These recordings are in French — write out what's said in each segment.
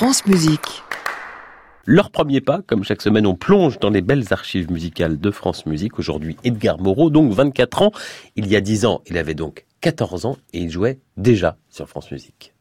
France Musique. Leur premier pas, comme chaque semaine, on plonge dans les belles archives musicales de France Musique. Aujourd'hui, Edgar Moreau, donc 24 ans. Il y a 10 ans, il avait donc 14 ans et il jouait déjà sur France Musique.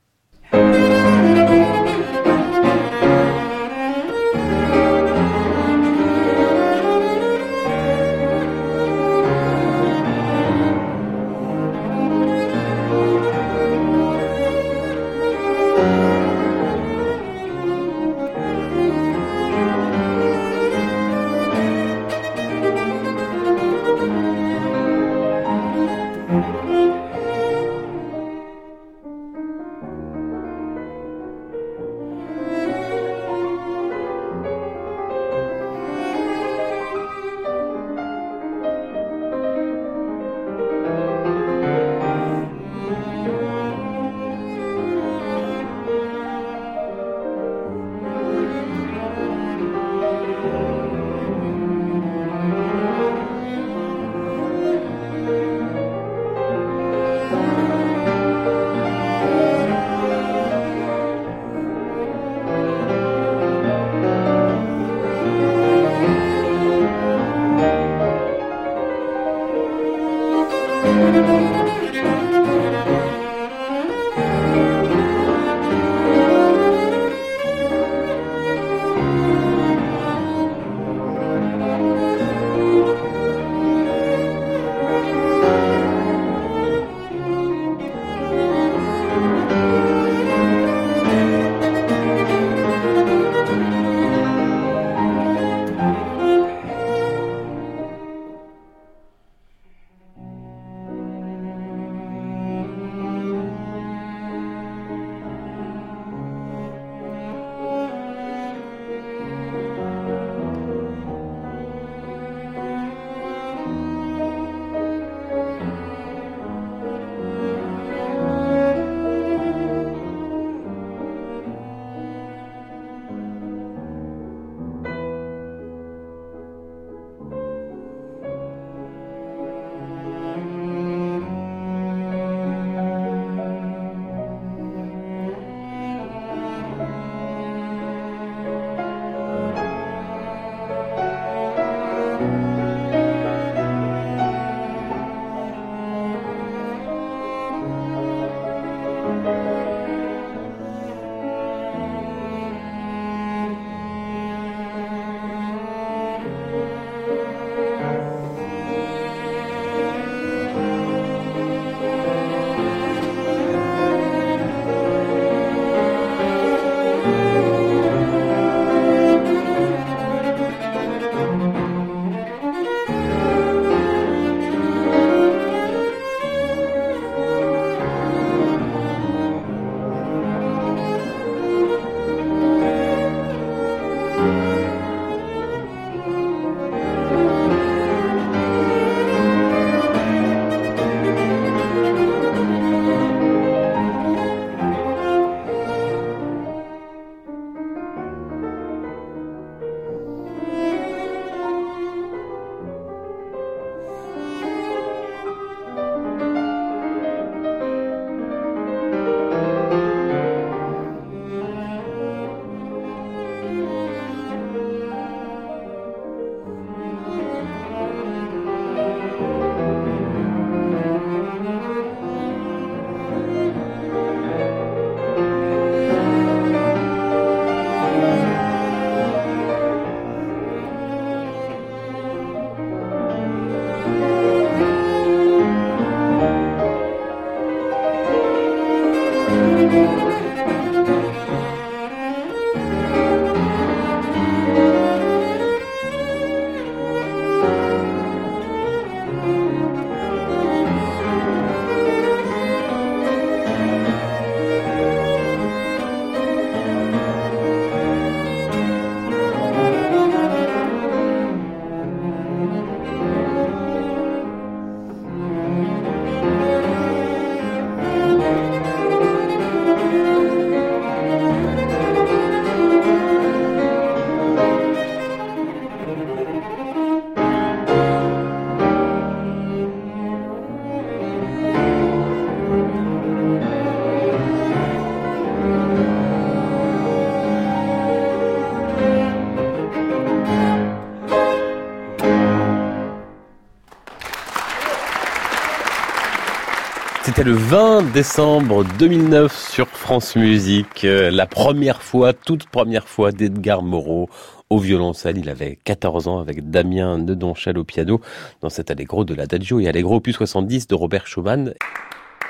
C'était le 20 décembre 2009 sur France Musique, euh, la première fois, toute première fois d'Edgar Moreau au violoncelle. Il avait 14 ans avec Damien Nedonchel au piano dans cet Allegro de l'Adagio et Allegro opus 70 de Robert Schumann.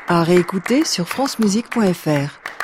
À réécouter sur francemusique.fr.